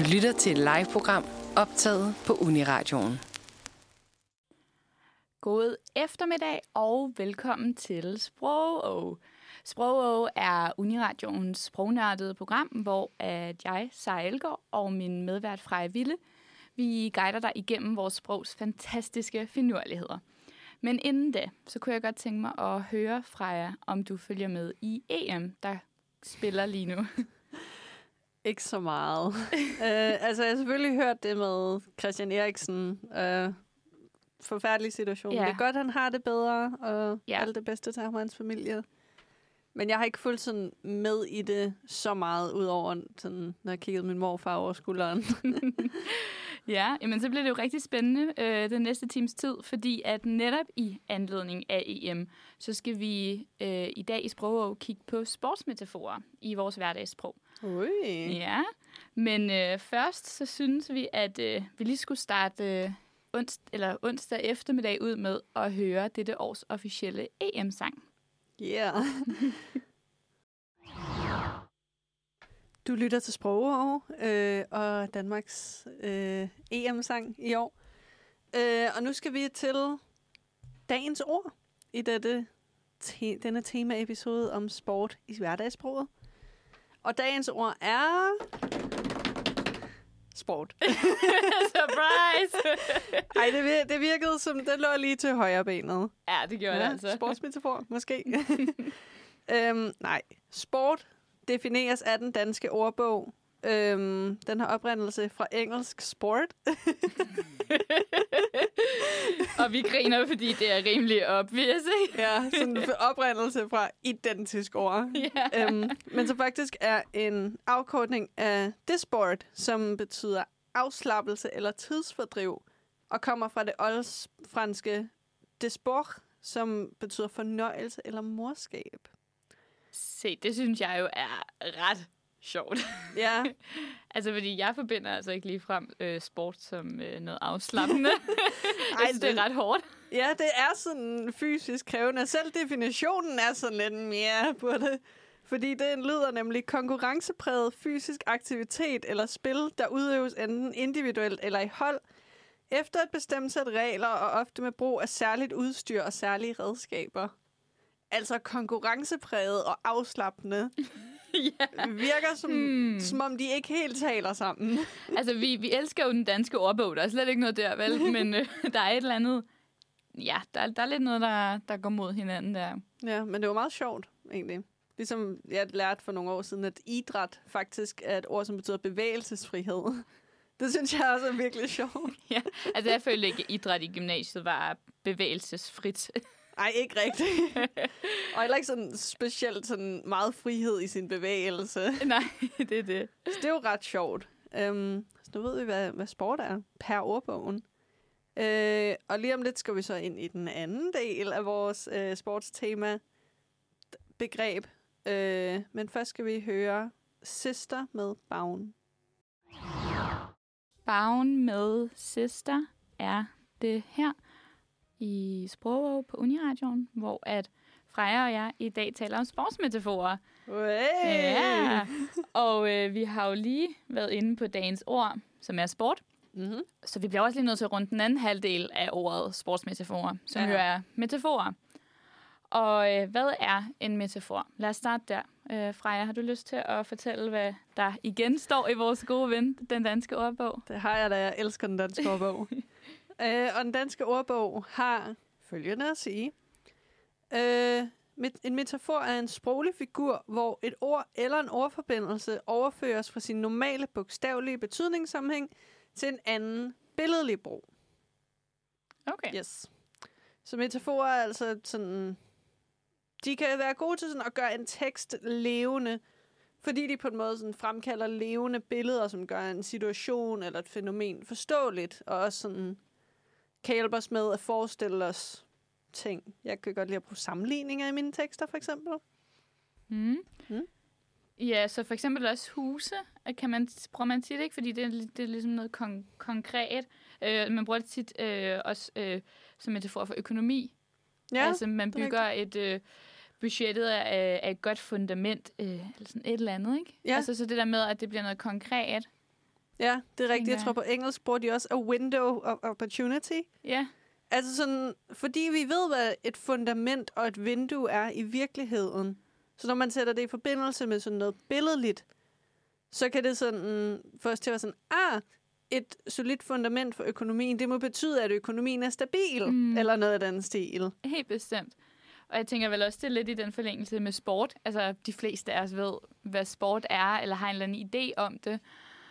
Du lytter til et live-program optaget på Uniradioen. God eftermiddag og velkommen til Sprogo. Sprogo er Uniradioens sprognørdede program, hvor at jeg, Sara Elgaard, og min medvært Freja Ville, vi guider dig igennem vores sprogs fantastiske finurligheder. Men inden da, så kunne jeg godt tænke mig at høre fra jer, om du følger med i EM, der spiller lige nu. Ikke så meget. uh, altså, jeg har selvfølgelig hørt det med Christian Eriksen. Uh, forfærdelig situation. Ja. Det er godt, han har det bedre, og ja. alt det bedste til ham og hans familie. Men jeg har ikke fulgt sådan med i det så meget, udover sådan, når jeg kiggede min morfar over skulderen. ja, men så bliver det jo rigtig spændende øh, den næste times tid, fordi at netop i anledning af EM, så skal vi øh, i dag i Sprogå kigge på sportsmetaforer i vores hverdagssprog. Ui. Ja, men øh, først så synes vi, at øh, vi lige skulle starte øh, ons- eller onsdag eftermiddag ud med at høre dette års officielle EM-sang. Yeah. du lytter til Sprogår øh, og Danmarks øh, EM-sang i år. Øh, og nu skal vi til dagens ord i dette te- denne tema-episode om sport i hverdagssproget. Og dagens ord er... Sport. Surprise! Ej, det, vir- det virkede som, det lå lige til højre benet. Ja, det gjorde ja, det altså. Sportsmetafor, måske. øhm, nej, sport defineres af den danske ordbog. Øhm, den har oprindelse fra engelsk sport. og vi griner, fordi det er rimelig obvious, ikke? ja, sådan en oprindelse fra identisk ord. Yeah. Øhm, men så faktisk er en afkortning af det sport, som betyder afslappelse eller tidsfordriv, og kommer fra det oldfranske desport, som betyder fornøjelse eller morskab. Se, det synes jeg jo er ret sjovt. Ja. altså, fordi jeg forbinder altså ikke lige frem øh, sport som øh, noget afslappende. Ej, det, det er ret hårdt. Ja, det er sådan fysisk krævende. Selv definitionen er sådan lidt mere på det. Fordi den lyder nemlig konkurrencepræget fysisk aktivitet eller spil, der udøves enten individuelt eller i hold, efter et bestemt sæt regler og ofte med brug af særligt udstyr og særlige redskaber. Altså konkurrencepræget og afslappende. ja. Virker som, hmm. som om de ikke helt taler sammen. altså, vi, vi elsker jo den danske ordbog. Der er slet ikke noget der, vel? Men øh, der er et eller andet... Ja, der, der er lidt noget, der, der går mod hinanden der. Ja, men det var meget sjovt, egentlig. Ligesom jeg lærte for nogle år siden, at idræt faktisk er et ord, som betyder bevægelsesfrihed. Det synes jeg også er virkelig sjovt. ja, altså jeg følte ikke, at idræt i gymnasiet var bevægelsesfrit. Nej, ikke rigtigt. og heller ikke sådan specielt sådan meget frihed i sin bevægelse. Nej, det er det. Så det er jo ret sjovt. Um, så nu ved vi, hvad, hvad sport er per ordbogen. Uh, og lige om lidt skal vi så ind i den anden del af vores uh, sportstema begreb. Uh, men først skal vi høre Sister med Bagen. Bagen med Sister er det her i Sprogov på Uniradioen, hvor at Freja og jeg i dag taler om sportsmetaforer. Hey. Ja, og øh, vi har jo lige været inde på dagens ord, som er sport. Mm-hmm. Så vi bliver også lige nødt til at runde den anden halvdel af ordet sportsmetaforer, som ja. jo er metaforer. Og øh, hvad er en metafor? Lad os starte der. Øh, Freja, har du lyst til at fortælle, hvad der igen står i vores gode ven, den danske ordbog? Det har jeg da. Jeg elsker den danske ordbog. Øh, og den danske ordbog har følgende at sige. Øh, en metafor er en sproglig figur, hvor et ord eller en ordforbindelse overføres fra sin normale bogstavelige betydningssammenhæng til en anden billedlig brug. Okay. Yes. Så metaforer er altså sådan... De kan være gode til sådan at gøre en tekst levende, fordi de på en måde sådan fremkalder levende billeder, som gør en situation eller et fænomen forståeligt, og også sådan kan hjælpe os med at forestille os ting. Jeg kan godt lide at bruge sammenligninger i mine tekster, for eksempel. Mm. Mm. Ja, så for eksempel også huse, kan man, bruger man tit ikke, fordi det er, det er ligesom noget kon- konkret. Øh, man bruger det tit øh, også øh, som metafor for økonomi. Ja, altså man bygger et... Øh, budgettet af, af et godt fundament, øh, eller sådan et eller andet, ikke? Ja. Altså så det der med, at det bliver noget konkret. Ja, det er rigtigt. Jeg tror på engelsk bruger de også a window of opportunity. Ja, Altså sådan, fordi vi ved, hvad et fundament og et vindue er i virkeligheden. Så når man sætter det i forbindelse med sådan noget billedligt, så kan det sådan få os til at være sådan, ah, et solidt fundament for økonomien, det må betyde, at økonomien er stabil, mm. eller noget af den stil. helt bestemt. Og jeg tænker vel også, det er lidt i den forlængelse med sport. Altså, de fleste af os ved, hvad sport er, eller har en eller anden idé om det.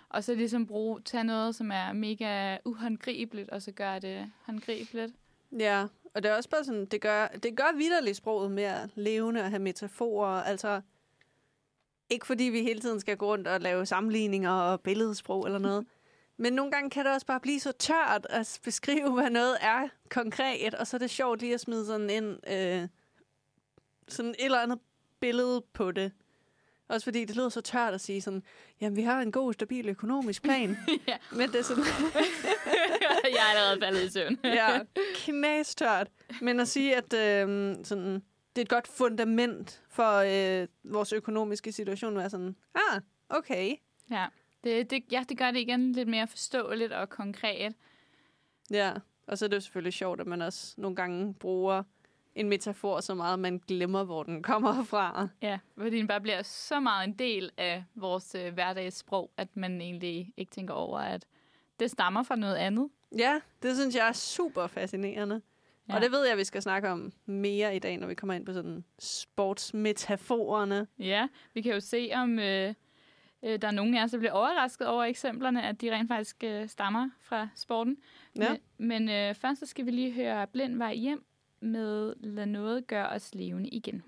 Og så ligesom bruge, tage noget, som er mega uhåndgribeligt, og så gøre det håndgribeligt. Ja, og det er også bare sådan, det gør, det gør vidderligt sproget mere levende at have metaforer. Altså, ikke fordi vi hele tiden skal gå rundt og lave sammenligninger og billedsprog eller noget. Men nogle gange kan det også bare blive så tørt at beskrive, hvad noget er konkret, og så er det sjovt lige at smide sådan en, øh, sådan et eller andet billede på det. Også fordi det lyder så tørt at sige sådan, jamen vi har en god, stabil økonomisk plan. Ja. Men det er sådan, jeg er allerede faldet i søvn. ja, knastørt. Men at sige, at øh, sådan, det er et godt fundament for øh, vores økonomiske situation, er sådan, ah, okay. ja. Det, det, ja, det gør det igen lidt mere forståeligt og konkret. Ja, og så er det jo selvfølgelig sjovt, at man også nogle gange bruger en metafor så meget, at man glemmer, hvor den kommer fra. Ja, fordi den bare bliver så meget en del af vores øh, hverdagssprog, at man egentlig ikke tænker over, at det stammer fra noget andet. Ja, det synes jeg er super fascinerende. Ja. Og det ved jeg, at vi skal snakke om mere i dag, når vi kommer ind på sådan sportsmetaforerne. Ja, vi kan jo se, om øh, øh, der er nogen af os, der bliver overrasket over eksemplerne, at de rent faktisk øh, stammer fra sporten. Ja. Men, men øh, først så skal vi lige høre Blind vej hjem med Lad noget gøre os levende igen.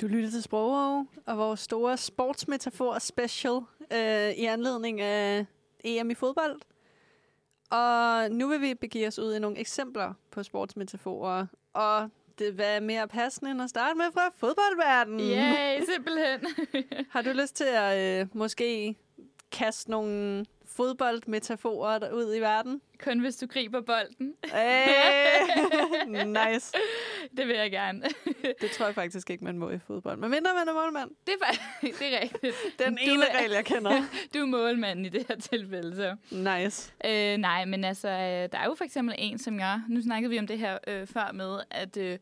Du lytter til Sprogov og vores store sportsmetafor special øh, i anledning af EM i fodbold. Og nu vil vi begive os ud i nogle eksempler på sportsmetaforer. Og det hvad er mere passende end at starte med fra fodboldverdenen. Yay, simpelthen. Har du lyst til at øh, måske kaste nogle fodboldmetaforer ud i verden? Kun hvis du griber bolden. Hey! nice. Det vil jeg gerne. Det tror jeg faktisk ikke, man må i fodbold. Men mindre man er målmand. Det er, faktisk, det er rigtigt. Den Du ene er- regel, jeg kender. Du er målmanden i det her tilfælde, så. Nice. Øh, nej, men altså, øh, der er jo for eksempel en, som jeg... Nu snakkede vi om det her øh, før med, at, øh,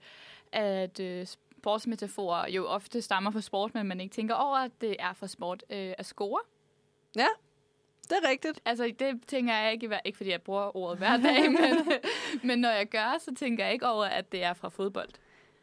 at øh, sportsmetaforer jo ofte stammer fra sport, men man ikke tænker over, at det er fra sport øh, at score. Det er rigtigt. Altså, det tænker jeg ikke, ikke fordi jeg bruger ordet hver dag, men, men når jeg gør, så tænker jeg ikke over, at det er fra fodbold.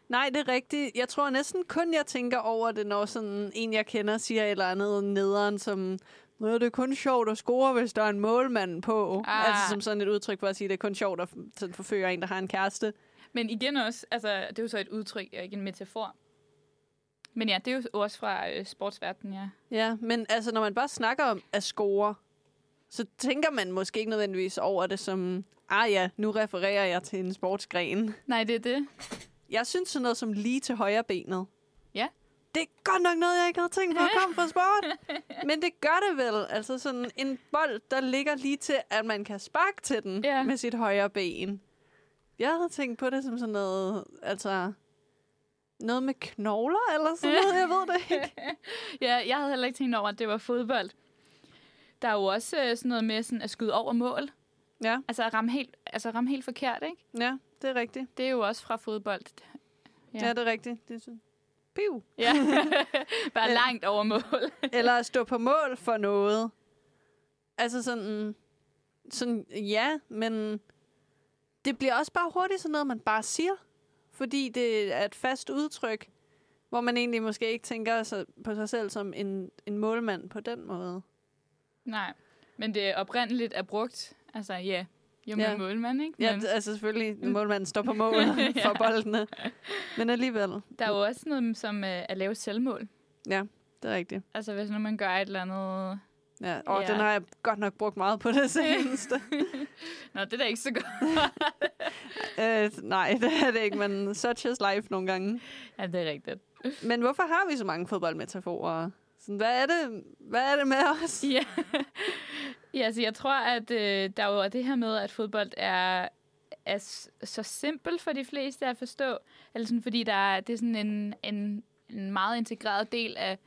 Nej, det er rigtigt. Jeg tror næsten kun, jeg tænker over det, når sådan en, jeg kender, siger et eller andet nederen, som Nå, det er kun sjovt at score, hvis der er en målmand på. Ah. Altså som sådan et udtryk for at sige, at det er kun sjovt at forføre en, der har en kæreste. Men igen også, altså, det er jo så et udtryk, og ikke en metafor. Men ja, det er jo også fra øh, sportsverdenen, ja. Ja, men altså, når man bare snakker om at score, så tænker man måske ikke nødvendigvis over det som, ah ja, nu refererer jeg til en sportsgren. Nej, det er det. Jeg synes sådan noget som lige til højre benet. Ja. Det er godt nok noget, jeg ikke havde tænkt på at komme fra sport. Men det gør det vel. Altså sådan en bold, der ligger lige til, at man kan sparke til den Ja. med sit højre ben. Jeg havde tænkt på det som sådan noget, altså noget med knogler eller sådan noget, jeg ved det ikke. Ja, jeg havde heller ikke tænkt over, at det var fodbold. Der er jo også øh, sådan noget med sådan at skyde over mål. Ja, Altså at ramme helt, altså ramme helt forkert, ikke? ja, det er rigtigt. Det er jo også fra fodbold. Ja, Ja. det er rigtigt. Det er sådan, piv. Ja, bare Ja. langt over mål. Eller at stå på mål for noget. Altså sådan, sådan, ja, men det bliver også bare hurtigt sådan noget, man bare siger. Fordi det er et fast udtryk, hvor man egentlig måske ikke tænker sig på sig selv som en, en målmand på den måde. Nej, men det oprindeligt er brugt. Altså ja, jo med Ja. ja. målmand, ikke? Ja, Men det- altså selvfølgelig, målmanden står på mål for Ja. boldene. Men alligevel, der er jo også noget som øh, at lave selvmål. ja, det er rigtigt. Altså hvis nu man gør et eller andet... Ja, og Ja. den har jeg godt nok brugt meget på det seneste. Nå, det er da ikke så godt. øh, nej, det er det ikke, men such is life nogle gange. ja, det er rigtigt. Men hvorfor har vi så mange fodboldmetaforer? Sådan, hvad, er det, hvad er det med os? Ja, ja altså jeg tror, at øh, der jo er det her med, at fodbold er, er så simpelt for de fleste at forstå. Eller sådan, fordi der er, det er sådan en, en, en meget integreret del af,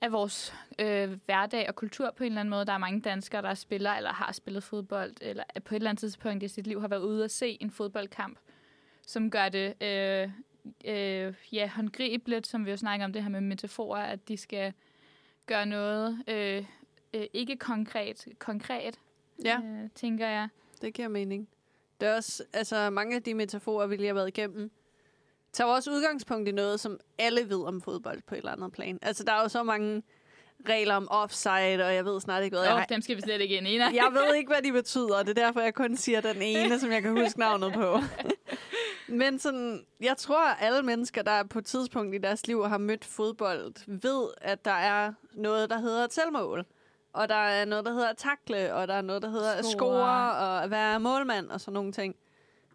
af vores øh, hverdag og kultur på en eller anden måde. Der er mange danskere, der spiller eller har spillet fodbold, eller på et eller andet tidspunkt i sit liv har været ude at se en fodboldkamp, som gør det øh, øh, ja, håndgribeligt, som vi jo snakker om det her med metaforer, at de skal gøre noget øh, øh, ikke konkret, konkret, Ja, øh, tænker jeg. det giver mening. Det er også, altså mange af de metaforer, vi lige har været igennem, tager også udgangspunkt i noget, som alle ved om fodbold på et eller andet plan. Altså, der er jo så mange regler om offside, og jeg ved snart ikke, hvad jeg Oh, har. dem skal vi slet ikke ind i. Jeg ved ikke, hvad de betyder, og det er derfor, jeg kun siger den ene, som jeg kan huske navnet på. Men sådan, jeg tror, at alle mennesker, der på et tidspunkt i deres liv har mødt fodbold, ved, at der er noget, der hedder et selvmål. Og der er noget, der hedder at takle, og der er noget, der hedder at Score. og at være målmand, og sådan nogle ting.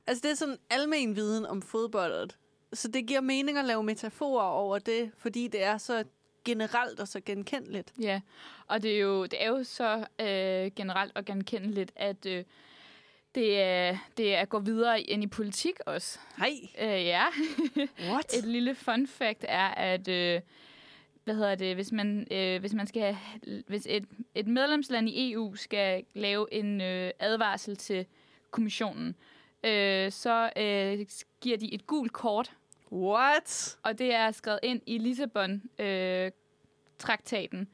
Altså, det er sådan almen viden om fodbold. Så det giver mening at lave metaforer over det, fordi det er så generelt og så genkendeligt. Ja, og det er jo, det er jo så øh, generelt og genkendeligt, at øh, det, er, det er at gå videre ind i politik også. Hej! Øh, ja, What? et lille fun fact er, at øh, hvad hedder det, hvis man, øh, hvis man skal, hvis et, et medlemsland i EU skal lave en øh, advarsel til kommissionen, øh, så øh, giver de et gult kort What? og det er skrevet ind i Lissabon-traktaten.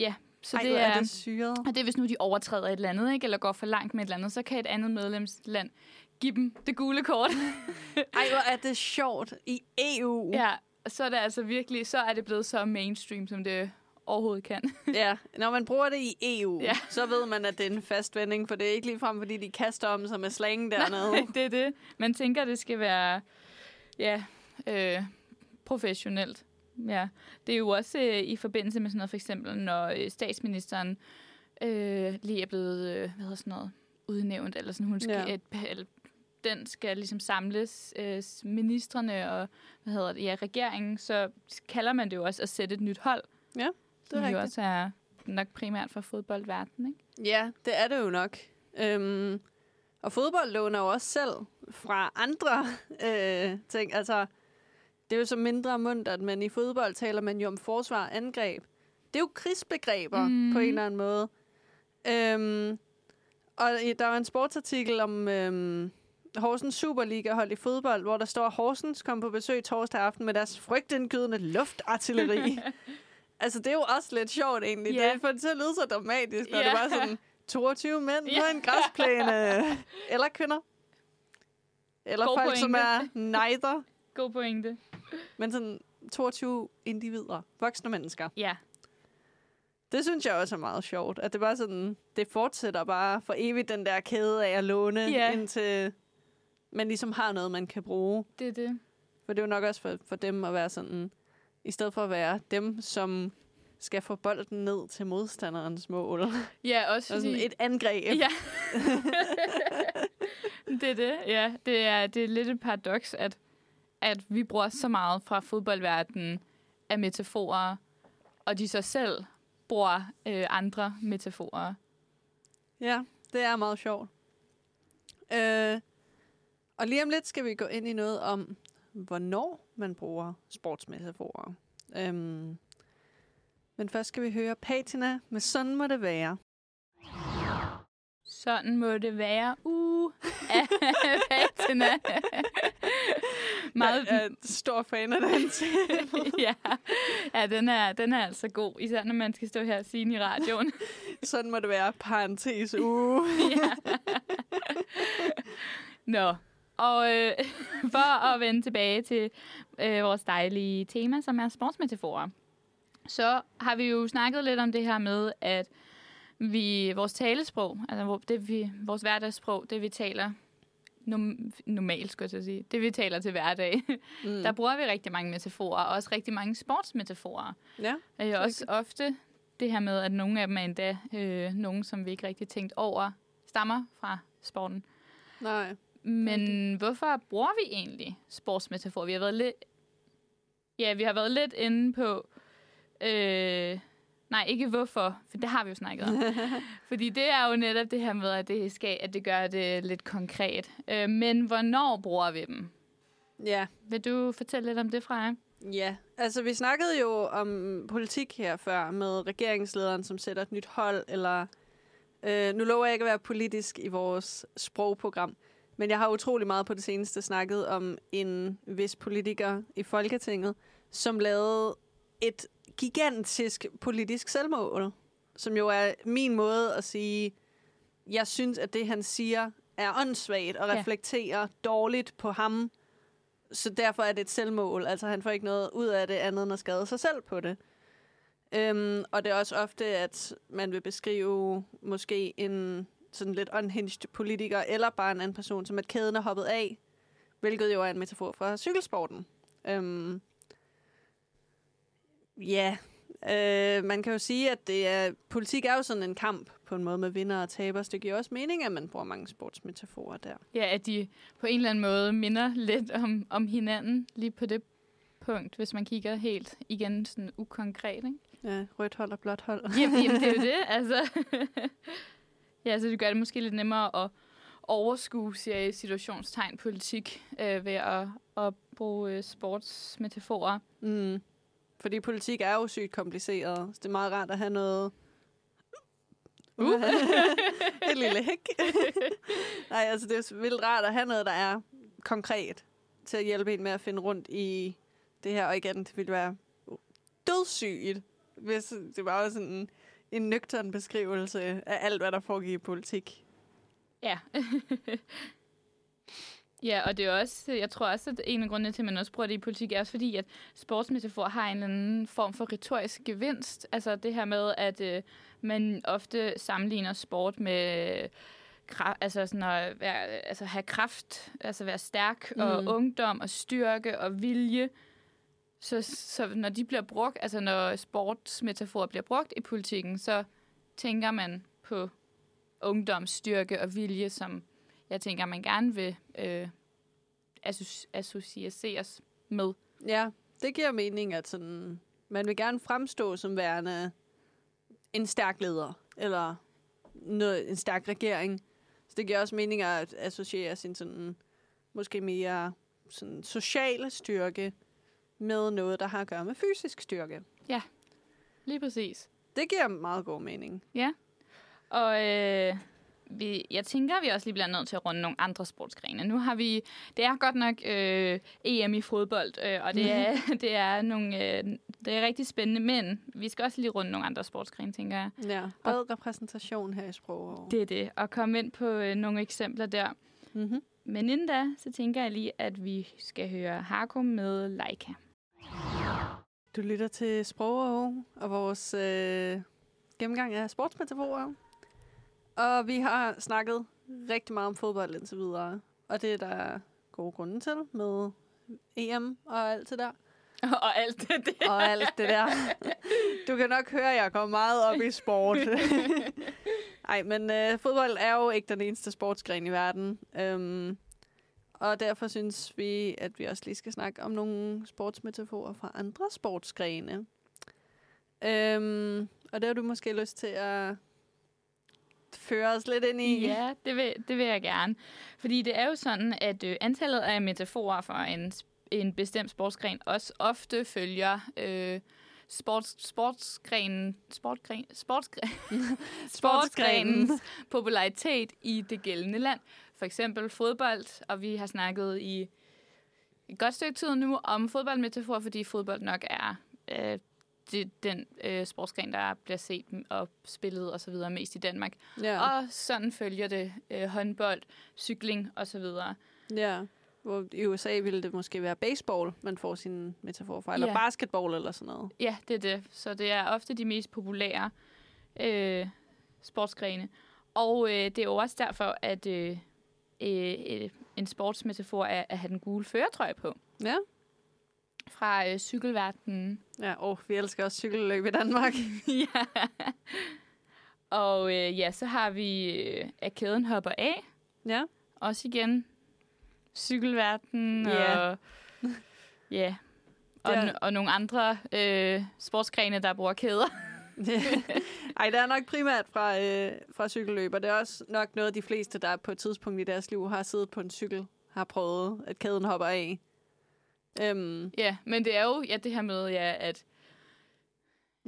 ja, så Ej, det er, er det syret. og det er, hvis nu de overtræder et eller andet, ikke, eller går for langt med et eller andet, så kan et andet medlemsland give dem det gule kort. Ej, hvor er det sjovt. I EU. ja, så er det altså virkelig, så er det blevet så mainstream, som det overhovedet kan. ja. Når man bruger det i EU, Ja. så ved man, at det er en fast vending, for det er ikke ligefrem, fordi de kaster om sig med slangen dernede. det er det. Man tænker, det skal være ja, øh, professionelt. Ja. Det er jo også øh, i forbindelse med sådan noget, for eksempel, når øh, statsministeren øh, lige er blevet, øh, hvad hedder sådan noget, udnævnt, eller sådan, hun skal, Ja. et, eller, den skal ligesom samles, øh, ministerne og, hvad hedder det, ja, regeringen, så kalder man det jo også at sætte et nyt hold. Ja, det er jo rigtigt. også er nok primært for fodboldverdenen, ikke? Ja, det er det jo nok. Øhm, og fodbold låner jo også selv fra andre øh, ting. Altså, det er jo så mindre muntert, men i fodbold taler man jo om forsvar og angreb. Det er jo krigsbegreber Mhm. mm. på en eller anden måde. Øhm, og der var en sportsartikel om øhm, Horsens Superliga-hold i fodbold, hvor der står, at Horsens kom på besøg torsdag aften med deres frygtindgydende luftartilleri. altså, det er jo også lidt sjovt egentlig. Ja. Det får det til at lyde så dramatisk, når Ja. det var sådan 22 mænd på Ja. en græsplæne. Eller kvinder. Eller God folk, som pointe. er neither. God pointe. Men sådan 22 individer. Voksne mennesker. Ja. Det synes jeg også er meget sjovt. At det bare sådan, det fortsætter bare for evigt den der kæde af at låne, Ja. indtil man ligesom har noget, man kan bruge. Det er det. For det er jo nok også for, for dem at være sådan, i stedet for at være dem, som skal få bolden ned til modstanderens mål. Og Ja, også fordi... sådan et angreb. Ja. det er det, ja. Det er, det er lidt et paradoks, at, at vi bruger så meget fra fodboldverdenen af metaforer, og de så selv bruger øh, andre metaforer. Ja, det er meget sjovt. Øh, og lige om lidt skal vi gå ind i noget om, hvornår man bruger sportsmetaforer. Øhm, men først skal vi høre Patina med Sådan må det være. Sådan må det være. Uh, af Patina. Meget, Jeg er stor fan af den ja, ja den, er, den er altså god, især når man skal stå her og sige den i radioen. Sådan må det være, parentes uh. ja. Nå, og øh, for at vende tilbage til øh, vores dejlige tema, som er sportsmetaforer, så har vi jo snakket lidt om det her med, at vi vores talesprog, altså det vi, vores hverdagssprog, det vi taler nom- normalt, skulle jeg sige, det vi taler til hverdag, Mm. der bruger vi rigtig mange metaforer, og også rigtig mange sportsmetaforer. Ja, Øh, også ofte det her med, at nogle af dem er endda øh, nogen, som vi ikke rigtig tænkt over, stammer fra sporten. nej. Men hvorfor bruger vi egentlig sportsmetaforer? Vi har været lidt... Ja, vi har været lidt inde på... Øh, nej, ikke hvorfor, for det har vi jo snakket om. Fordi det er jo netop det her med, at det, skal, at det gør det lidt konkret. Øh, men hvornår bruger vi dem? Ja. Vil du fortælle lidt om det, Freja? Ja, altså vi snakkede jo om politik her før med regeringslederen, som sætter et nyt hold, eller øh, nu lover jeg ikke at være politisk i vores sprogprogram, men jeg har utrolig meget på det seneste snakket om en vis politiker i Folketinget, som lavede et gigantisk politisk selvmål, som jo er min måde at sige, jeg synes, at det han siger er åndssvagt og Ja. reflekterer dårligt på ham, så derfor er det et selvmål. Altså han får ikke noget ud af det andet end at skade sig selv på det. Øhm, og det er også ofte, at man vil beskrive måske en sådan lidt unhinged politiker, eller bare en anden person, som at kæden er hoppet af, hvilket jo er en metafor for cykelsporten. Øhm, ja, øh, man kan jo sige, at det er, politik er jo sådan en kamp på en måde med vinder og taber, så det giver også mening, at man bruger mange sportsmetaforer der. Ja, at de på en eller anden måde minder lidt om, om hinanden lige på det punkt, hvis man kigger helt igen sådan ukonkret, ikke? Ja, rødt hold og blåt hold. Jamen, jamen det er jo det, altså. ja, så det gør det måske lidt nemmere at overskue, siger jeg, situationstegn politik øh, ved at, at bruge øh, sportsmetaforer. Mm. Fordi politik er jo sygt kompliceret, så det er meget rart at have noget... Uh. Et lille hæk. Nej, altså det er vildt rart at have noget, der er konkret til at hjælpe en med at finde rundt i det her. Og igen, det ville være dødssygt, hvis det var sådan en, en nøgtern beskrivelse af alt, hvad der foregik i politik. Ja. ja, og det er også, jeg tror også, at en af grundene til, at man også bruger det i politik, er også fordi, at sportsmetafor har en eller anden form for retorisk gevinst. Altså det her med, at øh, man ofte sammenligner sport med kra- altså sådan at være, altså have kraft, altså være stærk mm. og ungdom og styrke og vilje. Så, så når de bliver brugt, altså når sportsmetaforer bliver brugt i politikken, så tænker man på ungdom, styrke og vilje, som jeg tænker, man gerne vil øh, associ- associeres med. Ja, det giver mening, at sådan, man vil gerne fremstå som værende en stærk leder, eller noget, en stærk regering. Så det giver også mening at associere sin sådan, måske mere sådan, sociale styrke med noget, der har at gøre med fysisk styrke. Lige præcis. Det giver meget god mening. Og øh, vi, jeg tænker, at vi også lige bliver nødt til at runde nogle andre sportsgrene. Nu har vi, det er godt nok øh, EM i fodbold, øh, og det er, det er nogle, øh, det er rigtig spændende, men vi skal også lige runde nogle andre sportsgrene, tænker jeg. Ja, bred repræsentation her i sprog. Det er det, og komme ind på øh, nogle eksempler der. Mm-hmm. Men inden da, så tænker jeg lige, at vi skal høre Harko med Leica. Du lytter til Sprog og vores øh, gennemgang af sportsmetaforer. Og vi har snakket rigtig meget om fodbold indtil videre. Og det er der gode grunde til med EM og alt det der. og alt det der. Og alt det der. Du kan nok høre, at jeg går meget op i sport. Nej, men øh, fodbold er jo ikke den eneste sportsgren i verden. Øhm, og derfor synes vi, at vi også lige skal snakke om nogle sportsmetaforer fra andre sportsgrene. Øhm, og det har du måske lyst til at føre os lidt ind i. Ja, det vil, det vil jeg gerne. Fordi det er jo sådan, at øh, antallet af metaforer for en, en bestemt sportsgren også ofte følger øh, sports, sportsgrenen, sportgren, sportsgren, sportsgrenens popularitet i det gældende land. For eksempel fodbold, og vi har snakket i et godt stykke tid nu om fodboldmetaforer, fordi fodbold nok er øh, det, den øh, sportsgren, der bliver set og spillet og så videre mest i Danmark. Ja. Og sådan følger det øh, håndbold, cykling og så videre. ja. Hvor i USA ville det måske være baseball, man får sin metafor fra. Eller Ja. basketball eller sådan noget. Ja, det er det. Så det er ofte de mest populære øh, sportsgrene. Og øh, det er jo også derfor, at øh, øh, øh, en sportsmetafor er at have den gule føretrøje på. Ja. Fra øh, cykelverdenen. Ja, og vi elsker også cykelløb i Danmark. ja. Og øh, ja, så har vi, øh, at kæden hopper af. ja. Også igen cykelverden Ja. og ja, og, er- og nogle andre øh, sportsgrene, der bruger kæder. Ej, det er nok primært fra, øh, fra cykelløb, og det er også nok noget, de fleste, der på et tidspunkt i deres liv har siddet på en cykel, har prøvet, at kæden hopper af. Øhm, Ja, men det er jo ja, det her med, ja, at,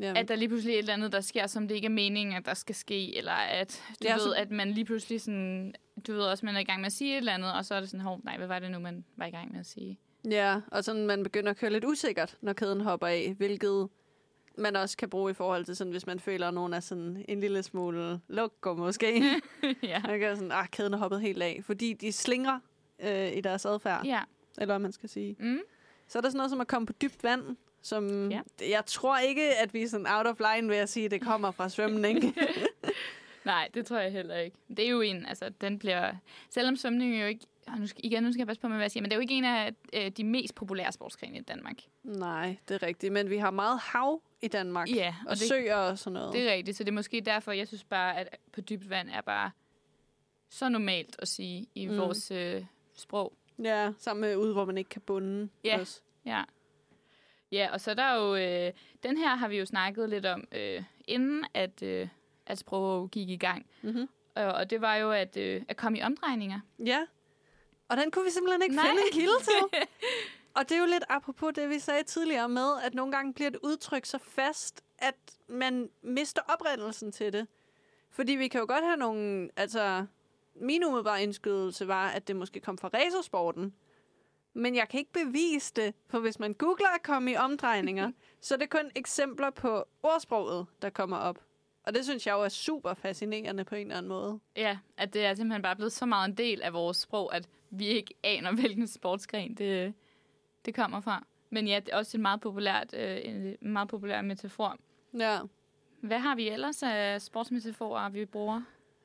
ja. at der lige pludselig er et eller andet, der sker, som det ikke er meningen, at der skal ske, eller at du Ja, ved, så- at man lige pludselig sådan, du ved også, man er i gang med at sige et eller andet, og så er det sådan, hov, nej, hvad var det nu, man var i gang med at sige? Ja, og sådan man begynder at køre lidt usikkert, når kæden hopper af, hvilket man også kan bruge i forhold til sådan, hvis man føler, at nogen er sådan en lille smule lukko måske. ja. Man kan sådan, ah, kæden er hoppet helt af, fordi de slingrer øh, i deres adfærd, ja. eller hvad man skal sige. Mm. Så er der sådan noget som at komme på dybt vand, som Ja. jeg tror ikke, at vi er sådan out of line ved at sige, at det kommer fra svømning. Nej, det tror jeg heller ikke. Det er jo en, altså den bliver... Selvom svømning jo ikke... Nu skal, igen, nu skal jeg passe på med, hvad jeg siger, men det er jo ikke en af øh, de mest populære sportsgrene i Danmark. Nej, det er rigtigt, men vi har meget hav i Danmark, Ja, og, og det, søer og sådan noget. det er rigtigt, så det er måske derfor, jeg synes bare, at på dybt vand er bare så normalt at sige i mm. vores øh, sprog. Ja, sammen med ude, hvor man ikke kan bunde Ja. også. Ja. Ja, og så er der jo... Øh, den her har vi jo snakket lidt om, øh, inden at, øh, at sprog gik i gang. Mm-hmm. Og, og det var jo at, øh, at komme i omdrejninger. Ja, og den kunne vi simpelthen ikke Nej. finde en kilde til. og det er jo lidt apropos det, vi sagde tidligere med, at nogle gange bliver et udtryk så fast, at man mister oprindelsen til det. Fordi vi kan jo godt have nogle... Altså, min umiddelbare indskydelse var, at det måske kom fra racersporten. Men jeg kan ikke bevise det, for hvis man googler at komme i omdrejninger, så er det kun eksempler på ordsproget, der kommer op. Og det synes jeg jo er super fascinerende på en eller anden måde. Ja, at det er simpelthen bare blevet så meget en del af vores sprog, at vi ikke aner, hvilken sportsgren det, det kommer fra. Men ja, det er også en meget populært, øh, en meget populær metafor. Ja. Hvad har vi ellers af sportsmetaforer, vi bruger?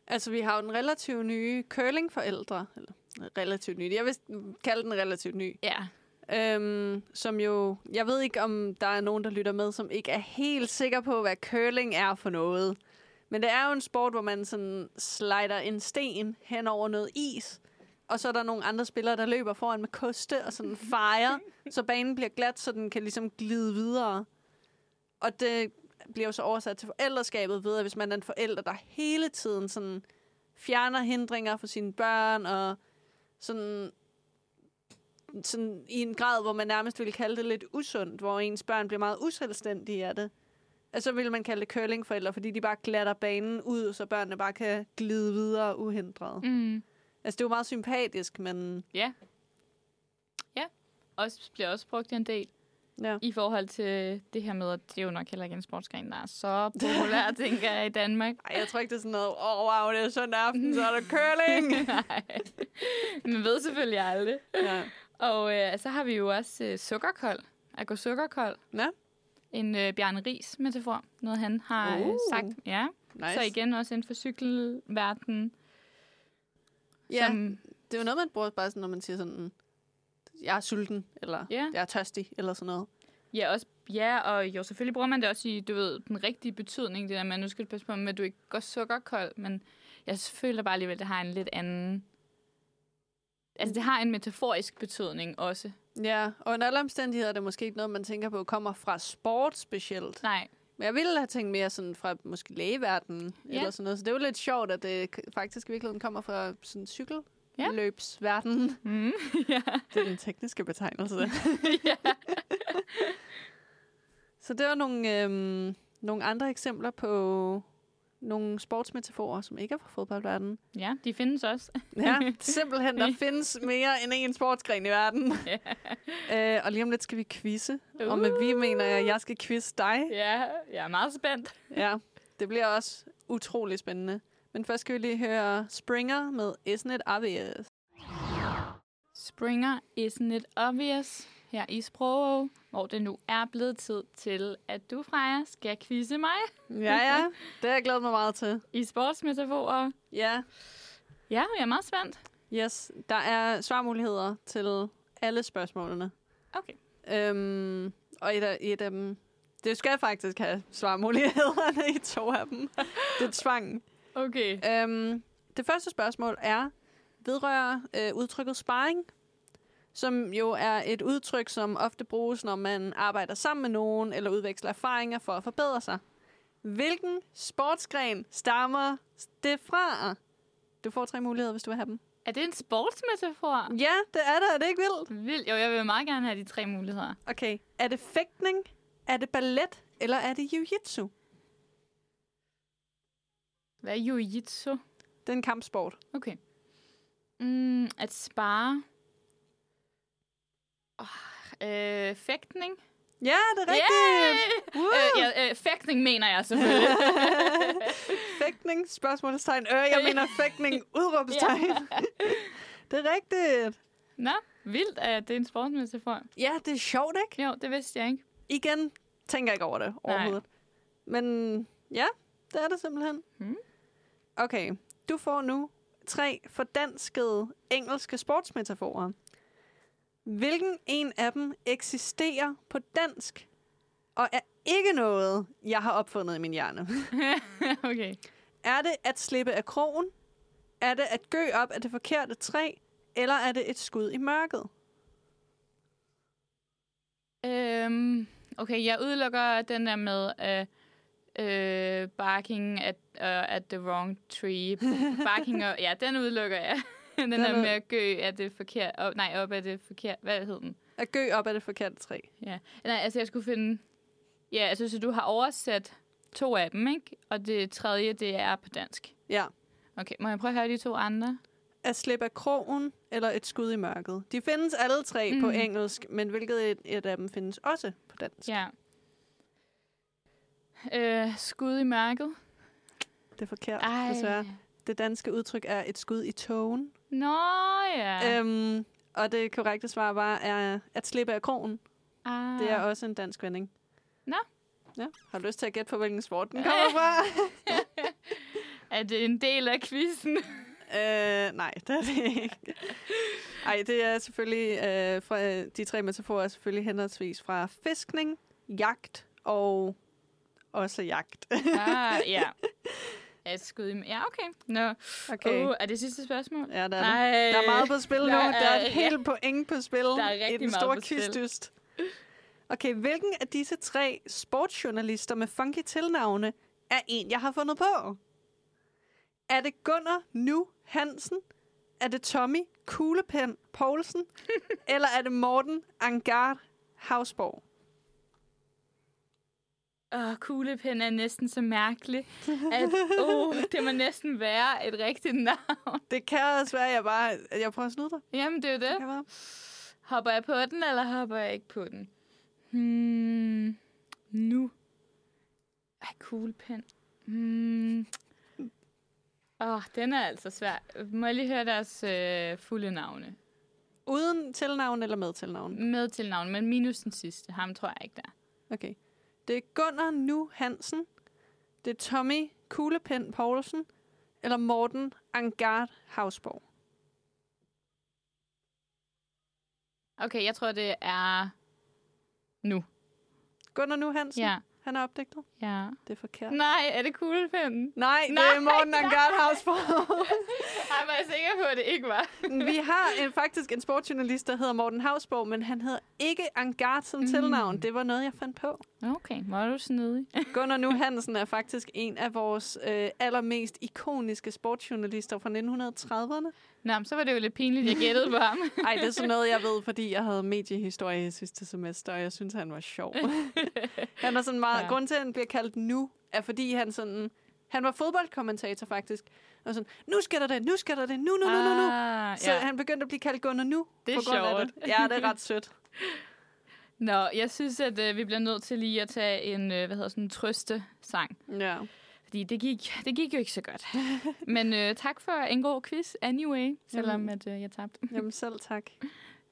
Altså, vi har jo den relativt nye curlingforældre. Eller relativt ny. Jeg vil kalde den relativt ny. Ja, Øhm, som jo... Jeg ved ikke, om der er nogen, der lytter med, som ikke er helt sikker på, hvad curling er for noget. Men det er jo en sport, hvor man sådan slider en sten hen over noget is. Og så er der nogle andre spillere, der løber foran med koste og sådan fejrer, så banen bliver glat, så den kan ligesom glide videre. Og det bliver jo så oversat til forældreskabet ved, at hvis man er en forælder, der hele tiden sådan fjerner hindringer for sine børn, og sådan, sådan i en grad, hvor man nærmest ville kalde det lidt usundt, hvor ens børn bliver meget uselvstændige af det. Altså, så ville man kalde det curlingforældre, fordi de bare glatter banen ud, så børnene bare kan glide videre uhindret. Mm. Altså, det er jo meget sympatisk, men ja. Ja, også bliver også brugt en del ja. i forhold til det her med, at det jo nok heller ikke en sportsgren, der er så populær, tænker jeg, i Danmark. Ej, jeg tror ikke, det er sådan noget, åh, oh, wow, det er søndag aften, så er der curling. Nej, man ved selvfølgelig aldrig. ja. Og øh, så har vi jo også øh, sukkerkold. At gå sukkerkold. Ja. En øh, Bjarne Ries metafor. Noget han har uh. Uh. sagt. Ja. Nice. Så igen også inden for cykelverdenen. ja, Som, det er jo noget, man bruger bare sådan, når man siger sådan, jeg er sulten, eller Ja. jeg er tørstig, eller sådan noget. ja, også, ja, og jo, selvfølgelig bruger man det også i, du ved, den rigtige betydning. Det der med, at nu skal du passe på med, at du ikke går sukkerkold. Men jeg føler bare alligevel, at det har en lidt anden... Altså, det har en metaforisk betydning også. Ja, og under alle omstændigheder er det måske ikke noget, man tænker på kommer fra sport specielt. Nej, Men jeg ville have tænkt mere sådan fra måske lægeverdenen Ja. eller sådan noget. Så det er jo lidt sjovt, at det faktisk i virkeligheden kommer fra sådan cykel. Ja. Løbsverden. mm. ja. Det er den tekniske betegnelse. ja. Så det var nogle, øhm, nogle andre eksempler på nogle sportsmetaforer, som ikke er fra fodboldverdenen. ja, de findes også. Ja, simpelthen, der findes mere end en sportsgren i verden. øh, og lige om lidt skal vi quizze. Uh. Og med vi mener jeg, at jeg skal quizze dig. Ja, jeg er meget spændt. Ja, det bliver også utrolig spændende. Men først skal vi lige høre Springer med Isn't It Obvious. Springer isn't it obvious her i Sprog, hvor det nu er blevet tid til, at du, Freja, skal quizze mig Ja, ja, det har jeg glædet mig meget til. i sportsmetaforer. Ja, Ja, jeg er meget spændt. yes. Der er svarmuligheder til alle spørgsmålene. Okay. Øhm, og et af, et af dem... Det skal faktisk have svarmulighederne i to af dem. Det er tvang. Okay. Øhm, det første spørgsmål er, vedrører øh, udtrykket sparring, som jo er et udtryk, som ofte bruges, når man arbejder sammen med nogen, eller udveksler erfaringer for at forbedre sig. Hvilken sportsgren stammer det fra? Du får tre muligheder, hvis du vil have dem. Er det en sportsmetafor? Ja, det er det. Er det ikke vildt? Vildt. Jo, jeg vil meget gerne have de tre muligheder. Okay. Er det fægtning? Er det ballet? Eller er det jiu-jitsu? Hvad er jiu-jitsu? Det er en kampsport. Okay. Mm, at spare. Oh, øh, fægtning. Ja, det er rigtigt. Yeah! Woo! Øh, ja, øh, fægtning mener jeg selvfølgelig. fægtning, spørgsmålstegn. Øh, jeg mener fægtning, udråbstegn. Det er rigtigt. Nå, vildt, at det er en sportsmetafor. Ja, det er sjovt, ikke? Jo, det vidste jeg ikke. Igen tænker jeg ikke over det overhovedet. Men ja, det er det simpelthen. Hmm. Okay, du får nu tre fordanskede engelske sportsmetaforer. Hvilken en af dem eksisterer på dansk, og er ikke noget, jeg har opfundet i min hjerne? okay. Er det at slippe af krogen? Er det at gø op af det forkerte træ? Eller er det et skud i mørket? Øhm, okay, jeg udelukker den der med uh, uh, barking at, uh, at the wrong tree. barking, og, ja, den udelukker jeg. den Den der er- med at gø at det forkert. Op, nej, op af det forkert. Hvad hed den? At gø op af det forkerte træ. Ja. Nej, altså jeg skulle finde... Ja, altså så du har oversat to af dem, ikke? Og det tredje, det er på dansk. Ja. Okay, må jeg prøve at høre de to andre? At slippe af krogen eller et skud i mørket. De findes alle tre mm. på engelsk, men hvilket et, et af dem findes også på dansk? Ja. Øh, skud i mørket. Det er forkert, Ej. desværre. Det danske udtryk er et skud i togen. Nå, ja. Ja. Øhm, og det korrekte svar var er at slippe af krogen. ah. Det er også en dansk vending. Nå. Ja. Har du lyst til at gætte på, hvilken sport den kommer fra? Er det en del af quizzen? Øh, nej, det er det ikke. Ej, det er selvfølgelig øh, fra de tre metaforer er selvfølgelig henholdsvis fra fiskning, jagt og også jagt. ah, ja. Et skud i... Ja, okay. Nå. Okay. Uh, er det sidste spørgsmål? Ja, der er, Nej. det. der er meget på spil nu. Der Der er- er et helt point på spil. er i rigtig den meget store på spil. Okay, hvilken af disse tre sportsjournalister med funky tilnavne er en, jeg har fundet på? Er det Gunnar Nu Hansen? Er det Tommy Kuglepen Poulsen? eller er det Morten Angard Havsborg? Åh, kuglepen er næsten så mærkelig, at uh, det må næsten være et rigtigt navn. Det kan også være, at jeg bare... at Jeg prøver at snyde dig. Jamen, det er jo Det det. Hopper jeg på den, eller hopper jeg ikke på den? Hmm, nu. Ej, kuglepen. Hmm. Åh, oh, den er altså svær. Må jeg lige høre deres øh, fulde navne? Uden tilnavn eller med tilnavn? Med til navn, men minus den sidste. Ham tror jeg ikke, der. Okay. Det er Gunnar Nu Hansen. Det er Tommy Kuglepen Poulsen. Eller Morten Angard Havsborg. Okay, jeg tror, det er nu. Gunnar Nu Hansen. Ja, Han er opdigtet. ja. Det er forkert. Nej, er det kuglepinden? Nej, det Nej, er Morten Angard Havsborg. Jeg var sikker på, at det ikke var. Vi har en, faktisk en sportsjournalist, der hedder Morten Havsborg, men han hedder ikke Angard som mm. tilnavn. Det var noget, jeg fandt på. Okay, er du snedig. Gunnar Nu Hansen er faktisk en af vores øh, allermest ikoniske sportsjournalister fra 1930'erne. Nå, men så var det jo lidt pinligt, jeg gættede på ham. Ej, det er sådan noget, jeg ved, fordi jeg havde mediehistorie i sidste semester, og jeg synes, han var sjov. han er sådan meget... Ja. Grunden til, at han bliver kaldt nu, er fordi han sådan... Han var fodboldkommentator faktisk. Og sådan, nu skal der det, nu skal der det, nu, nu, nu, nu, nu. Ah, Så ja. han begyndte at blive kaldt Gunnar nu. Det er på grund af sjovt. Det. Ja, det er ret sødt. Nå, jeg synes, at øh, vi bliver nødt til lige at tage en, øh, hvad hedder sådan en trøste-sang. Ja. Fordi det gik, det gik jo ikke så godt. Men øh, tak for en god quiz anyway, selvom Jamen. at, øh, jeg tabte. Jamen selv tak.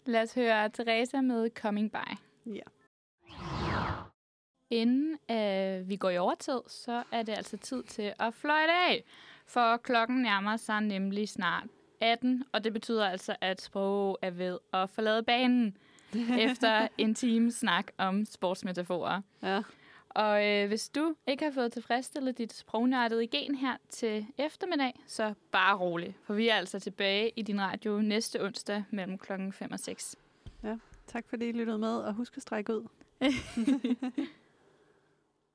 Lad os høre Teresa med Coming By. Ja. Inden øh, vi går i overtid, så er det altså tid til at fløjte af. For klokken nærmer sig nemlig snart 18, og det betyder altså, at sprog er ved at forlade banen efter en time snak om sportsmetaforer. Ja. Og øh, hvis du ikke har fået tilfredsstillet dit sprognørdede gen her til eftermiddag, så bare rolig, for vi er altså tilbage i din radio næste onsdag mellem klokken 5 og 6. Tak fordi I lyttede med, og husk at strække ud.